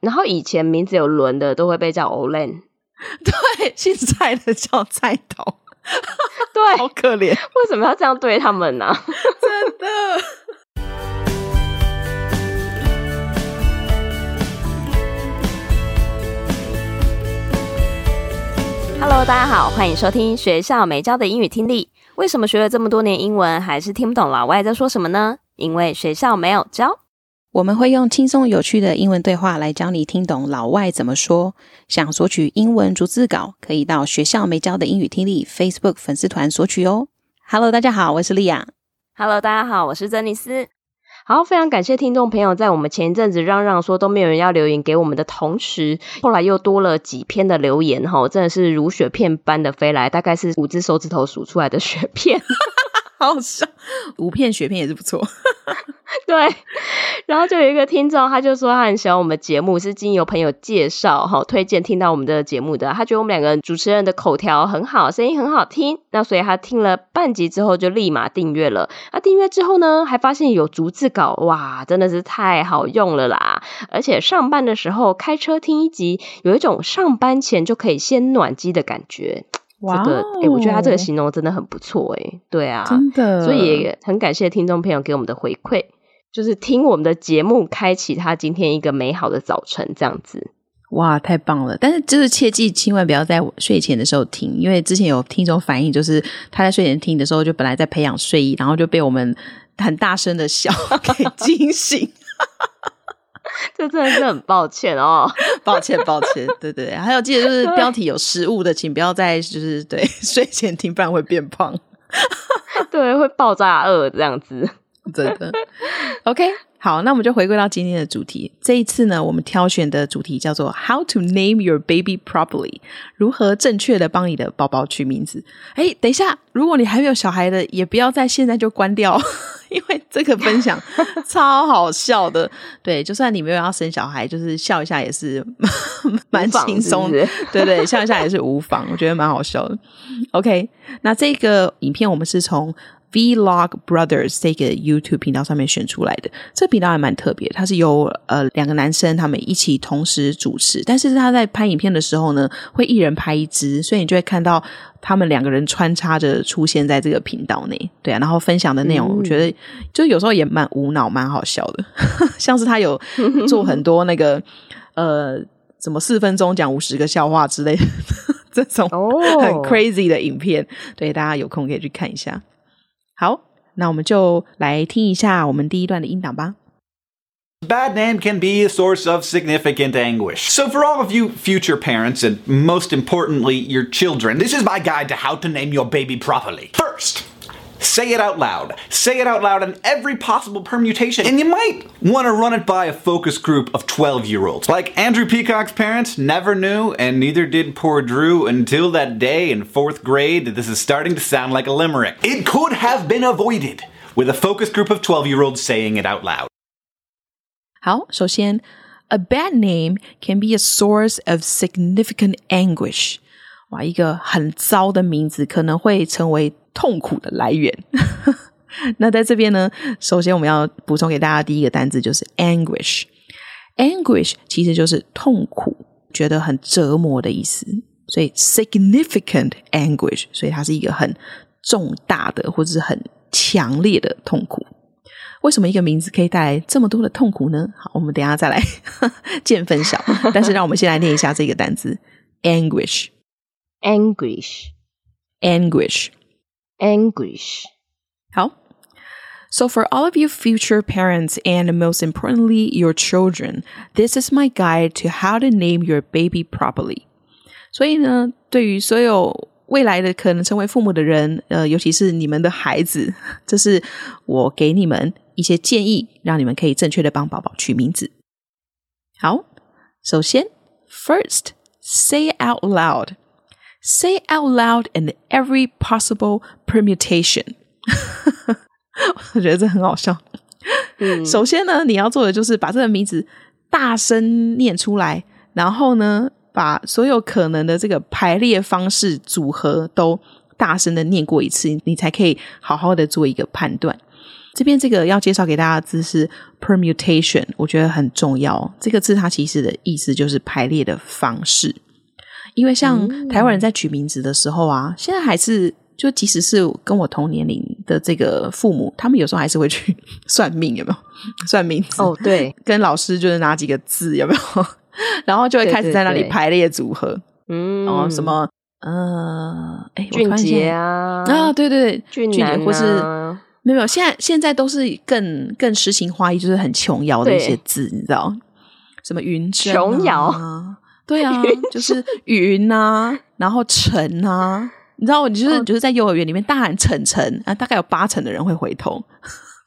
然后以前名字有轮的都会被叫 Olen。对，姓蔡的叫蔡头，对，好可怜，为什么要这样对他们呢？真的。Hello，大家好，欢迎收听学校没教的英语听力。为什么学了这么多年英文，还是听不懂老外在说什么呢？因为学校没有教。我们会用轻松有趣的英文对话来教你听懂老外怎么说。想索取英文逐字稿，可以到学校没教的英语听力 Facebook 粉丝团索取哦。Hello，大家好，我是莉亚。Hello，大家好，我是珍妮斯。好，非常感谢听众朋友在我们前一阵子嚷嚷说都没有人要留言给我们的同时，后来又多了几篇的留言，哈，真的是如雪片般的飞来，大概是五只手指头数出来的雪片。好好笑，五片雪片也是不错。对，然后就有一个听众，他就说他很喜欢我们节目，是经由朋友介绍哈推荐听到我们的节目的。他觉得我们两个主持人的口条很好，声音很好听，那所以他听了半集之后就立马订阅了。那订阅之后呢，还发现有逐字稿，哇，真的是太好用了啦！而且上班的时候开车听一集，有一种上班前就可以先暖机的感觉。哇、这个，哎、欸，我觉得他这个形容真的很不错，哎，对啊，真的，所以也很感谢听众朋友给我们的回馈，就是听我们的节目，开启他今天一个美好的早晨，这样子。哇，太棒了！但是就是切记，千万不要在睡前的时候听，因为之前有听众反映，就是他在睡前听的时候，就本来在培养睡意，然后就被我们很大声的笑 给惊醒。这真的是很抱歉哦，抱歉抱歉，对对对，还有记得就是标题有失误的，请不要再就是对 睡前听，不然会变胖，对，会爆炸饿这样子，真的。OK，好，那我们就回归到今天的主题。这一次呢，我们挑选的主题叫做 How to name your baby properly，如何正确的帮你的宝宝取名字。哎，等一下，如果你还没有小孩的，也不要在现在就关掉。因为这个分享 超好笑的，对，就算你没有要生小孩，就是笑一下也是 蛮轻松的，对对，笑一下也是无妨，我觉得蛮好笑的。OK，那这个影片我们是从 Vlog Brothers 这个 YouTube 频道上面选出来的，这频道还蛮特别，它是由呃两个男生他们一起同时主持，但是他在拍影片的时候呢，会一人拍一支，所以你就会看到。他们两个人穿插着出现在这个频道内，对啊，然后分享的内容，我觉得就有时候也蛮无脑、蛮好笑的，像是他有做很多那个呃，什么四分钟讲五十个笑话之类的 这种很 crazy 的影片，对，大家有空可以去看一下。好，那我们就来听一下我们第一段的音档吧。Bad name can be a source of significant anguish. So for all of you future parents, and most importantly, your children, this is my guide to how to name your baby properly. First, say it out loud. Say it out loud in every possible permutation. And you might want to run it by a focus group of 12 year olds. Like Andrew Peacock's parents never knew, and neither did poor Drew until that day in fourth grade that this is starting to sound like a limerick. It could have been avoided with a focus group of 12 year olds saying it out loud. 好，首先，a bad name can be a source of significant anguish。哇，一个很糟的名字可能会成为 痛苦的来源。那在这边呢，首先我们要补充给大家第一个单字就是 anguish。anguish 其实就是痛苦，觉得很折磨的意思。所以 significant anguish，所以它是一个很重大的或者是很强烈的痛苦。为什么一个名字可以带来这么多的痛苦呢？好，我们等一下再来 见分晓。但是让我们先来念一下这个单词：anguish，anguish，anguish。好，So for all of you future parents and most importantly your children, this is my guide to how to name your baby properly。所以呢，对于所有未来的可能成为父母的人，呃，尤其是你们的孩子，这是我给你们。一些建议，让你们可以正确的帮宝宝取名字。好 首先，first say it out loud, Say out loud in every possible permutation。我觉得这很好笑。嗯，首先呢，你要做的就是把这个名字大声念出来，然后呢，把所有可能的这个排列方式组合都大声的念过一次，你才可以好好的做一个判断。这边这个要介绍给大家的字是 permutation，我觉得很重要。这个字它其实的意思就是排列的方式。因为像台湾人在取名字的时候啊，现在还是就即使是跟我同年龄的这个父母，他们有时候还是会去 算命，有没有？算名字哦，对，跟老师就是拿几个字，有没有？然后就会开始在那里排列组合，嗯，然后什么呃，哎，俊杰啊，啊，对对对，俊杰或是。没有，现在现在都是更更诗情画意，就是很琼瑶的一些字，你知道？什么云啊？琼瑶？对啊，就是云啊，然后晨啊，你知道？你就是、哦、就是在幼儿园里面大喊晨晨啊，大概有八成的人会回头。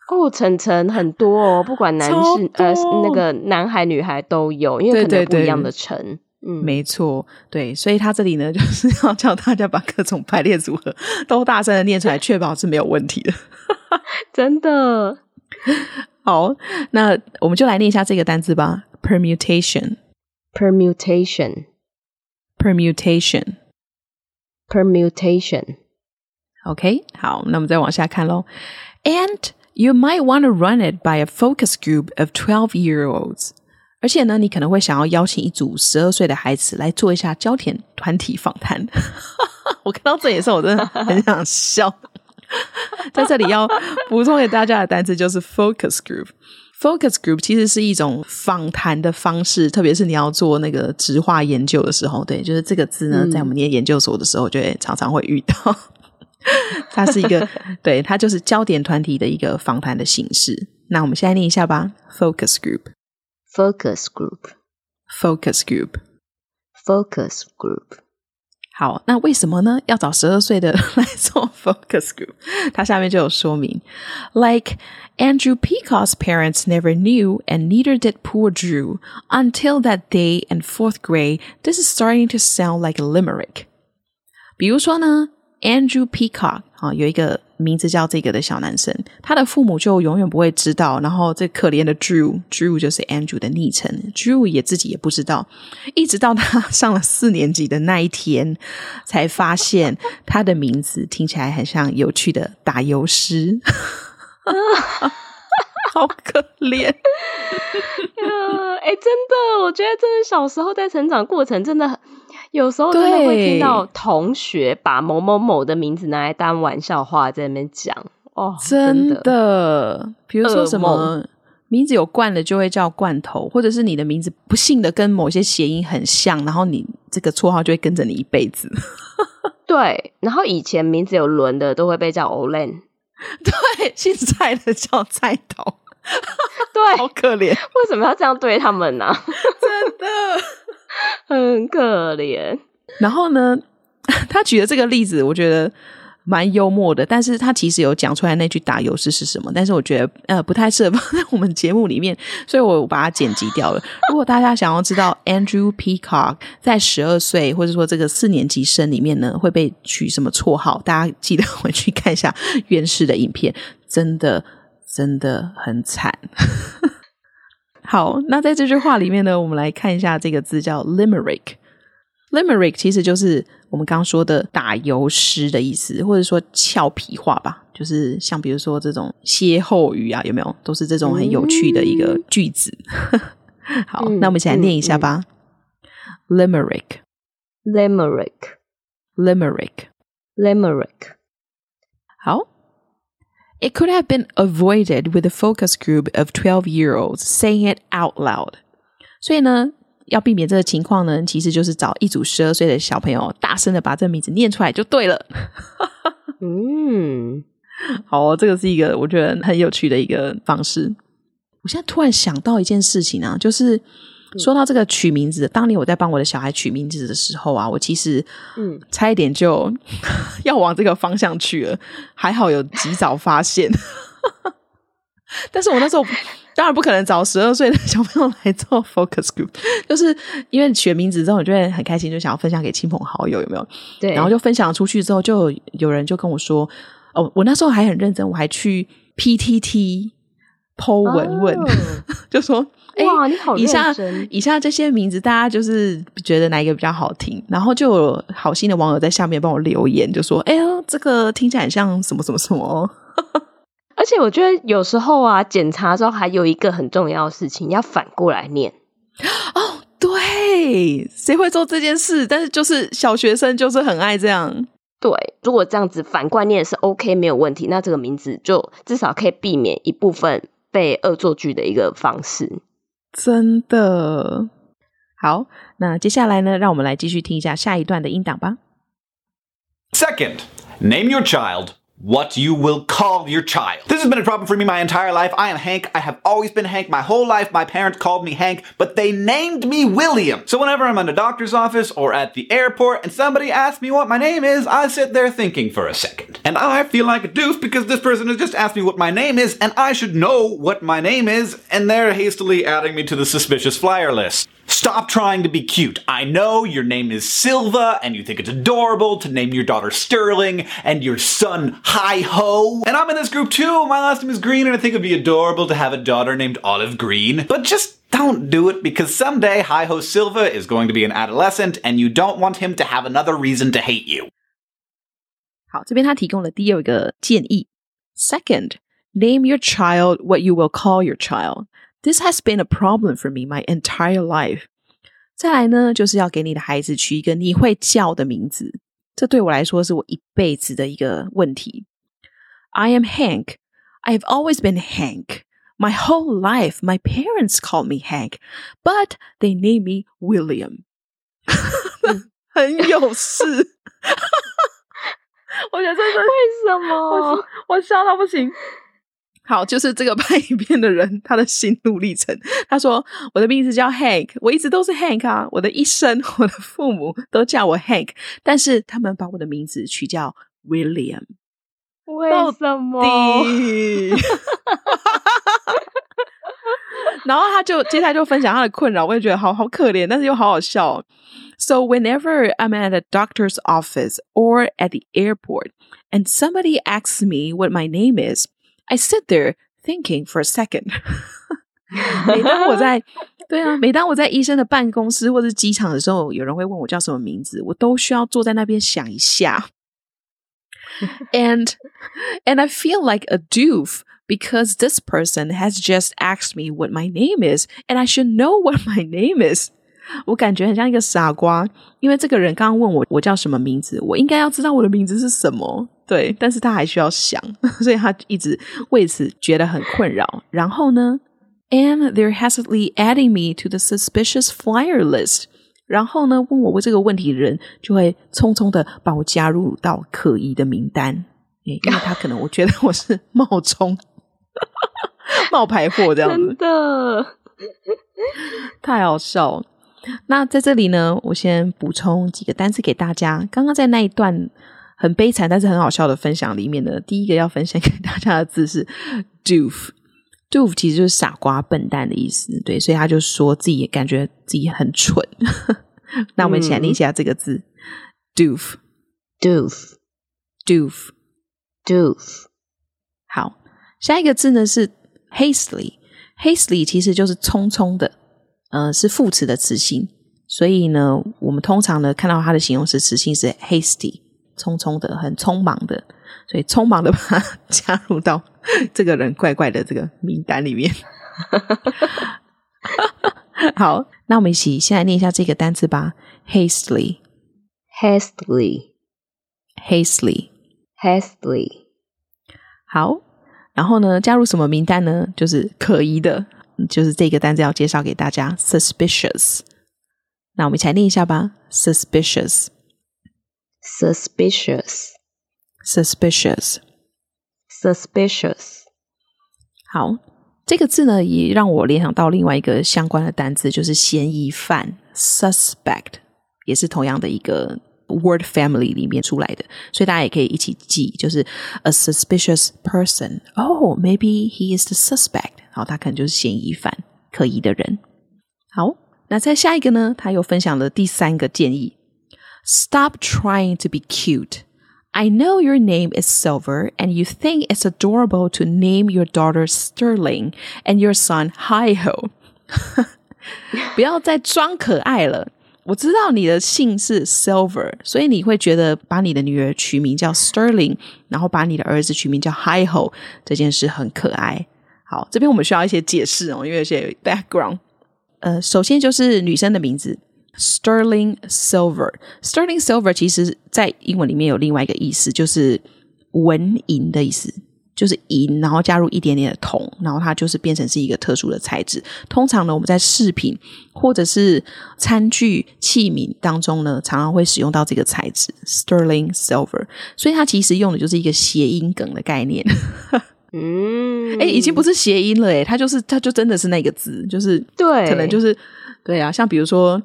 哦，晨晨很多哦，不管男士呃那个男孩女孩都有，因为可能不一样的晨。嗯，没错，对，所以他这里呢，就是要叫大家把各种排列组合都大声的念出来，确保是没有问题的。真的，好，那我们就来念一下这个单字吧 ：permutation，permutation，permutation，permutation。OK，好，那我们再往下看喽。And you might want to run it by a focus group of twelve-year-olds。而且呢，你可能会想要邀请一组十二岁的孩子来做一下焦点团体访谈。我看到这也是，我真的很想笑。在这里要补充给大家的单词就是 focus group。 Focus group 其实是一种访谈的方式，特别是你要做那个直化研究的时候，对，就是这个字呢，在我们念研究所的时候，就会常常会遇到。它是一个，对，它就是焦点团体的一个访谈的形式。那我们现在念一下吧，focus group。Focus group, focus group, focus group。好，那为什么呢？要找十二岁的来做 focus group？它下面就有说明，like Andrew Peacock's parents never knew, and neither did poor Drew until that day in fourth grade. This is starting to sound like a limerick。比如说呢，Andrew Peacock 啊，有一个。 名字叫这个的小男生，他的父母就永远不会知道。然后这可怜的 Drew，Drew 就是 Andrew 的昵称，Drew 也自己也不知道，一直到他上了四年级的那一天，才发现他的名字听起来很像有趣的打油诗，好可怜。哎、欸，真的，我觉得真的小时候在成长过程真的很。有时候真的会听到同学把某某某的名字拿来当玩笑话在那边讲哦，真的，比如说什么名字有罐的就会叫罐头，或者是你的名字不幸的跟某些谐音很像，然后你这个绰号就会跟着你一辈子。对，然后以前名字有轮的都会被叫 Olen，对，姓蔡的叫菜头，对，好可怜，为什么要这样对他们呢？真的。很可怜。然后呢，他举的这个例子，我觉得蛮幽默的。但是他其实有讲出来那句打油诗是什么，但是我觉得呃不太适合放在我们节目里面，所以我把它剪辑掉了。如果大家想要知道 Andrew Peacock 在十二岁或者说这个四年级生里面呢会被取什么绰号，大家记得回去看一下原始的影片，真的真的很惨。好，那在这句话里面呢，我们来看一下这个字叫 limerick。limerick 其实就是我们刚刚说的打油诗的意思，或者说俏皮话吧，就是像比如说这种歇后语啊，有没有？都是这种很有趣的一个句子。嗯、好，那我们一起来念一下吧。嗯嗯、limerick，limerick，limerick，limerick。好。It could have been avoided with a focus group of twelve-year-olds saying it out loud。所以呢，要避免这个情况呢，其实就是找一组十二岁的小朋友，大声的把这个名字念出来就对了。嗯，好，这个是一个我觉得很有趣的一个方式。我现在突然想到一件事情啊，就是。说到这个取名字，当年我在帮我的小孩取名字的时候啊，我其实嗯，差一点就 要往这个方向去了，还好有及早发现。但是我那时候当然不可能找十二岁的小朋友来做 focus group，就是因为取名字之后，我就会很开心，就想要分享给亲朋好友，有没有？对，然后就分享出去之后，就有人就跟我说：“哦，我那时候还很认真，我还去 PTT po 文问，哦、就说：‘哇，你好以下以下这些名字，大家就是觉得哪一个比较好听？然后就有好心的网友在下面帮我留言，就说：‘哎呦，这个听起来很像什么什么什么。’而且我觉得有时候啊，检查之后还有一个很重要的事情，要反过来念。哦，对，谁会做这件事？但是就是小学生就是很爱这样。对，如果这样子反过来念是 OK 没有问题，那这个名字就至少可以避免一部分被恶作剧的一个方式。真的。好，那接下来呢，让我们来继续听一下下一段的音档吧。Second, name your child. What you will call your child. This has been a problem for me my entire life. I am Hank. I have always been Hank my whole life. My parents called me Hank, but they named me William. So whenever I'm in a doctor's office or at the airport and somebody asks me what my name is, I sit there thinking for a second. And I feel like a doof because this person has just asked me what my name is and I should know what my name is and they're hastily adding me to the suspicious flyer list. Stop trying to be cute. I know your name is Silva and you think it's adorable to name your daughter Sterling and your son Hi Ho. And I'm in this group too. My last name is Green and I think it'd be adorable to have a daughter named Olive Green. But just don't do it because someday Hi Ho Silva is going to be an adolescent and you don't want him to have another reason to hate you. 好，这边他提供了第二个建议。Second, name your child what you will call your child. This has been a problem for me my entire life. 再来呢，就是要给你的孩子取一个你会叫的名字。这对我来说是我一辈子的一个问题。I am Hank. I have always been Hank. My whole life, my parents called me Hank, but they named me William. 很有事。我觉得这是为什么？我，我笑到不行。 好，就是这个拍影片的人，他的心路历程。他说：“我的名字叫 Hank，我一直都是 Hank 啊，我的一生，我的父母都叫我 Hank，但是他们把我的名字取叫 William。为什么？然后他就接下来就分享他的困扰，我也觉得好好可怜，但是又好好笑。So whenever I'm at a doctor's office or at the airport, and somebody asks me what my name is。” I sit there thinking for a second。每当我在对啊，每当我在医生的办公室或者机场的时候，有人会问我叫什么名字，我都需要坐在那边想一下。And and I feel like a doof because this person has just asked me what my name is, and I should know what my name is. 我感觉很像一个傻瓜，因为这个人刚刚问我我叫什么名字，我应该要知道我的名字是什么。 对，但是他还需要想，所以他一直为此觉得很困扰。然后呢，and they're hastily adding me to the suspicious flyer list。然后呢，问我问这个问题的人就会匆匆的把我加入到可疑的名单，因为他可能我觉得我是冒充、冒牌货这样子，真的太好笑了。那在这里呢，我先补充几个单词给大家。刚刚在那一段。很悲惨，但是很好笑的分享里面呢，第一个要分享给大家的字是 doof。doof 其实就是傻瓜、笨蛋的意思，对，所以他就说自己也感觉自己很蠢。那我们一起来念一下这个字：doof，doof，doof，doof。好，下一个字呢是 hastily。hastily 其实就是匆匆的，呃，是副词的词性，所以呢，我们通常呢看到它的形容词词性是 hasty。匆匆的，很匆忙的，所以匆忙的把他加入到 这个人怪怪的这个名单里面。好，那我们一起先来念一下这个单词吧：hastily，hastily，hastily，hastily。好，然后呢，加入什么名单呢？就是可疑的，就是这个单词要介绍给大家：suspicious。那我们一起来念一下吧：suspicious。Suspicious, suspicious, suspicious。好，这个字呢，也让我联想到另外一个相关的单字，就是嫌疑犯 （suspect），也是同样的一个 word family 里面出来的，所以大家也可以一起记，就是 a suspicious person。哦，maybe he is the suspect。好，他可能就是嫌疑犯，可疑的人。好，那在下一个呢？他又分享了第三个建议 ：Stop trying to be cute。I know your name is Silver, and you think it's adorable to name your daughter Sterling and your son Hi-Ho。不要再装可爱了。我知道你的姓是 Silver，所以你会觉得把你的女儿取名叫 Sterling，然后把你的儿子取名叫 Hi-Ho 这件事很可爱。好，这边我们需要一些解释哦，因为有些 background。呃，首先就是女生的名字。 Sterling Silver，Sterling Silver 其实在英文里面有另外一个意思，就是纹银的意思，就是银，然后加入一点点的铜，然后它就是变成是一个特殊的材质。通常呢，我们在饰品或者是餐具器皿当中呢，常常会使用到这个材质 Sterling Silver，所以它其实用的就是一个谐音梗的概念。嗯，哎，已经不是谐音了，哎，它就是它就真的是那个字，就是对，可能就是对啊，像比如说。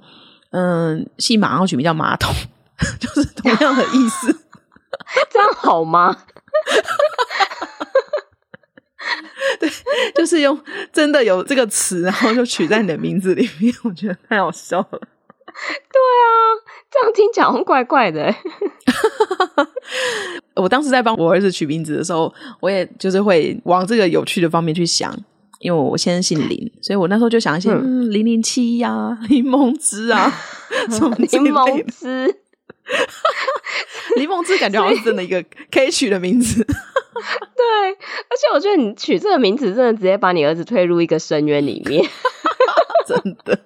嗯，姓马，然后取名叫马桶，就是同样的意思，这样好吗？对，就是用真的有这个词，然后就取在你的名字里面，我觉得太好笑了。对啊，这样听起怪怪的。我当时在帮我儿子取名字的时候，我也就是会往这个有趣的方面去想。因为我现在姓林，所以我那时候就想一些嗯，零零七呀，柠檬汁啊，什么柠檬汁，柠檬汁感觉好像是真的一个 可以取的名字。对，而且我觉得你取这个名字，真的直接把你儿子推入一个深渊里面，真的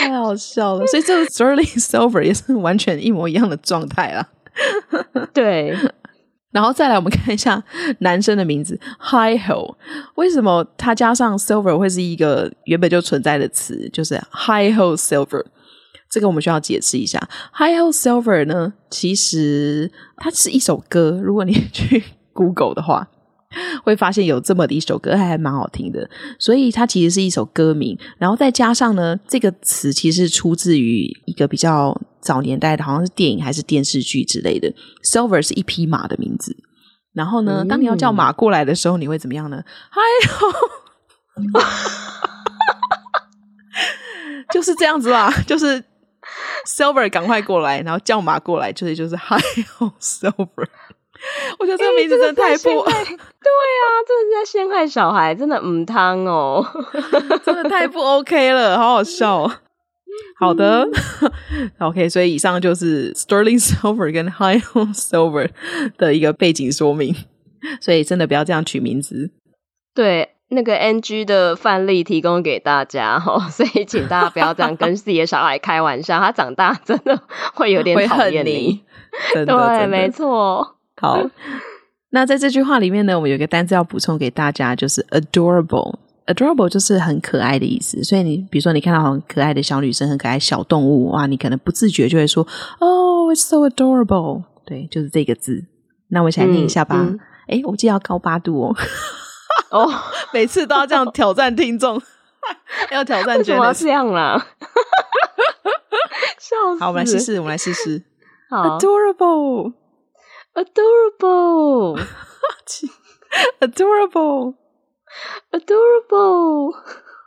太好笑了。所以这个 Sterling Silver 也是完全一模一样的状态啊。对。然后再来，我们 看一下男生的名字，hi hell 为什么他加上 Silver 会是一个原本就存在的词？就是 hi hell Silver，这个我们需要解释一下。，hi hell Silver 呢，其实它是一首歌，如果你 去 Google 的话。会发现有这么的一首歌，还还蛮好听的，所以它其实是一首歌名。然后再加上呢，这个词其实出自于一个比较早年代的，好像是电影还是电视剧之类的。Silver 是一匹马的名字。然后呢，当你要叫马过来的时候，你会怎么样呢？嗨哟，就是这样子啦，就是 Silver 赶快过来，然后叫马过来，就是就是嗨哟 Silver。我觉得这个名字真的太不…… 对啊，这是在陷害小孩，真的唔汤哦，真的太不 OK 了，好好笑哦。好的，OK，所以以上就是 Sterling Silver 跟 Hi-Ho Silver 的一个背景说明，所以真的不要这样取名字。对，那个 NG 的范例提供给大家哦，所以请大家不要这样跟自己的小孩开玩笑，他长大真的会有点讨厌你。真的对，没错。好，那在这句话里面呢，我们有一个单字要补充给大家，就是 adorable。adorable 就是很可爱的意思。所以你比如说，你看到很可爱的小女生、很可爱小动物，哇，你可能不自觉就会说，Oh, it's so adorable。对，就是这个字。那我来念一下吧。哎、嗯嗯，我记得要高八度哦。哦，每次都要这样挑战听众，要挑战，怎么要这样啦？笑死！好，我们来试试，我们来试试。好，adorable。Adorable, adorable, adorable。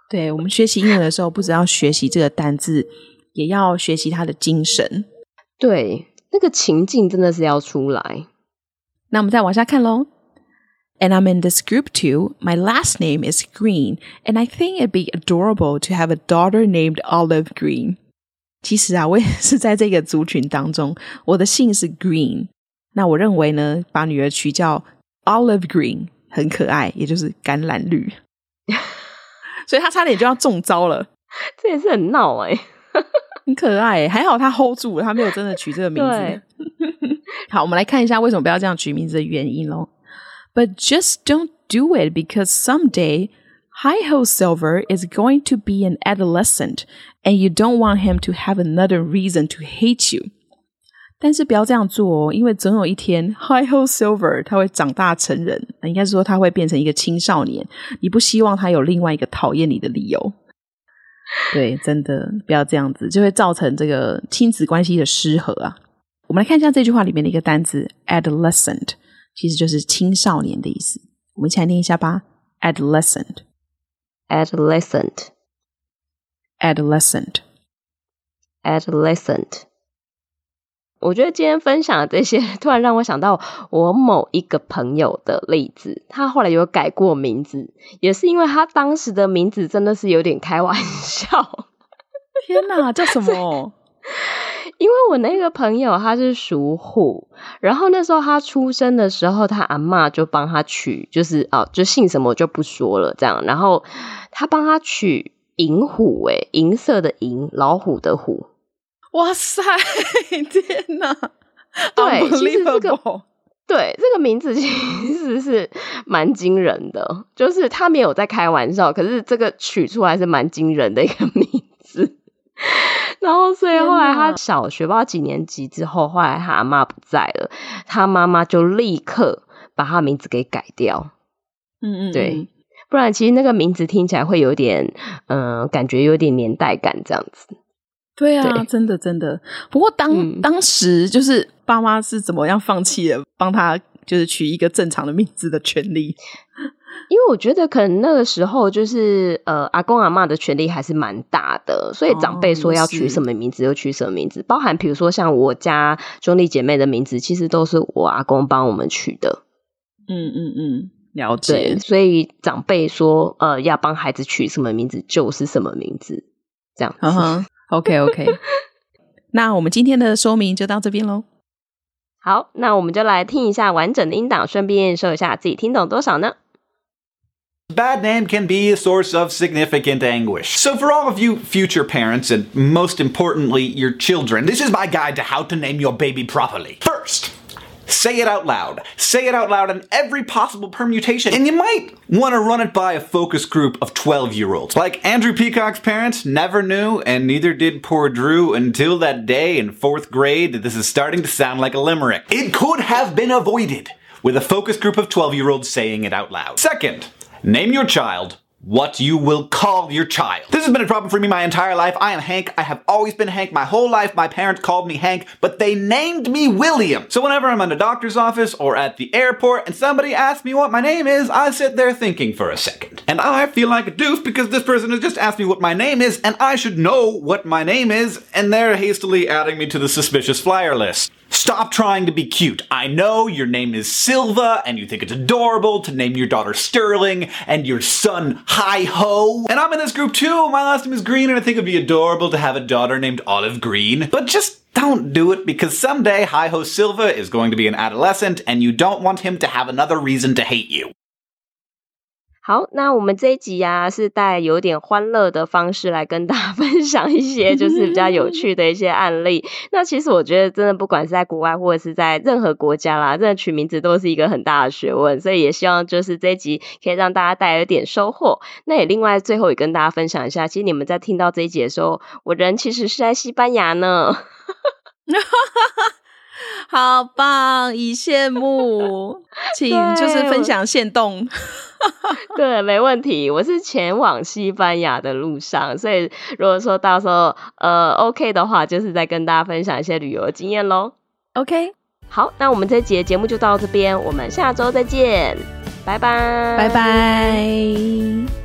对，我们学习英文的时候，不只要学习这个单字，也要学习它的精神。对，那个情境真的是要出来。那我们再往下看喽。And I'm in this group too. My last name is Green, and I think it'd be adorable to have a daughter named Olive Green. 其实啊，我也是在这个族群当中，我的姓是 Green。 那我认为呢，把女儿取叫 Olive Green 很可爱，也就是橄榄绿，所以他差点就要中招了。这也是很闹哎、欸，很可爱，还好他 hold 住了，他没有真的取这个名字。好，我们来看一下为什么不要这样取名字的原因喽。But just don't do it because someday Hi-Ho Silver is going to be an adolescent, and you don't want him to have another reason to hate you. 但是不要这样做哦，因为总有一天，Hi-Ho Silver 他会长大成人，应该是说他会变成一个青少年。你不希望他有另外一个讨厌你的理由。对，真的不要这样子，就会造成这个亲子关系的失和啊。我们来看一下这句话里面的一个单词 adolescent，其实就是青少年的意思。我们一起来念一下吧，adolescent，adolescent，adolescent。我觉得今天分享的这些，突然让我想到我某一个朋友的例子。他后来有改过名字，也是因为他当时的名字真的是有点开玩笑。天哪，叫什么？因为我那个朋友他是属虎，然后那时候他出生的时候，他阿嬷就帮他取，就是哦，就姓什么就不说了，这样。然后他帮他取银虎，诶，银色的银，老虎的虎。哇塞！天哪，对，其实这个对这个名字其实是蛮惊人的，就是他没有在开玩笑，可是这个取出来是蛮惊人的一个名字。然后，所以后来他小学不知道几年级之后，后来他阿妈不在了，他妈妈就立刻把他名字给改掉。嗯嗯，对，不然其实那个名字听起来会有点，嗯、呃，感觉有点年代感这样子。对啊，对真的真的。不过当、嗯、当时就是爸妈是怎么样放弃了帮他就是取一个正常的名字的权利？因为我觉得可能那个时候就是呃阿公阿妈的权利还是蛮大的，所以长辈说要取什么名字就取什么名字，哦、包含比如说像我家兄弟姐妹的名字，其实都是我阿公帮我们取的。嗯嗯嗯，了解。所以长辈说呃要帮孩子取什么名字就是什么名字，这样子。Uh huh. OK OK，那我们今天的说明就到这边喽。好，那我们就来听一下完整的音档，顺便说一下自己听懂多少呢？Bad name can be a source of significant anguish. So, for all of you future parents, and most importantly, your children, this is my guide to how to name your baby properly. First, Say it out loud. Say it out loud in every possible permutation. And you might want to run it by a focus group of 12 year olds. Like Andrew Peacock's parents never knew, and neither did poor Drew until that day in fourth grade that this is starting to sound like a limerick. It could have been avoided with a focus group of 12 year olds saying it out loud. Second, name your child what you will call your child. This has been a problem for me my entire life. I am Hank. I have always been Hank my whole life. My parents called me Hank, but they named me William. So whenever I'm in a doctor's office or at the airport and somebody asks me what my name is, I sit there thinking for a second. And I feel like a doof because this person has just asked me what my name is and I should know what my name is and they're hastily adding me to the suspicious flyer list. Stop trying to be cute. I know your name is Silva and you think it's adorable to name your daughter Sterling and your son Hi Ho. And I'm in this group too. My last name is Green and I think it'd be adorable to have a daughter named Olive Green. But just don't do it because someday Hi Ho Silva is going to be an adolescent and you don't want him to have another reason to hate you. 好，那我们这一集呀、是带有点欢乐的方式来跟大家 分享一些就是比较有趣的一些案例。那其实我觉得，真的不管是在国外或者是在任何国家啦，真的取名字都是一个很大的学问。所以也希望就是这一集可以让大家带来一点收获。那也另外最后也跟大家分享一下，其实你们在听到这一集的时候，我人其实是在西班牙呢。好棒，以羡慕，请就是分享限动。对，没问题。我是前往西班牙的路上，所以如果说到时候呃 OK 的话，就是再跟大家分享一些旅游的经验喽。OK，好，那我们这集的节目就到这边，我们下周再见，拜拜，拜拜。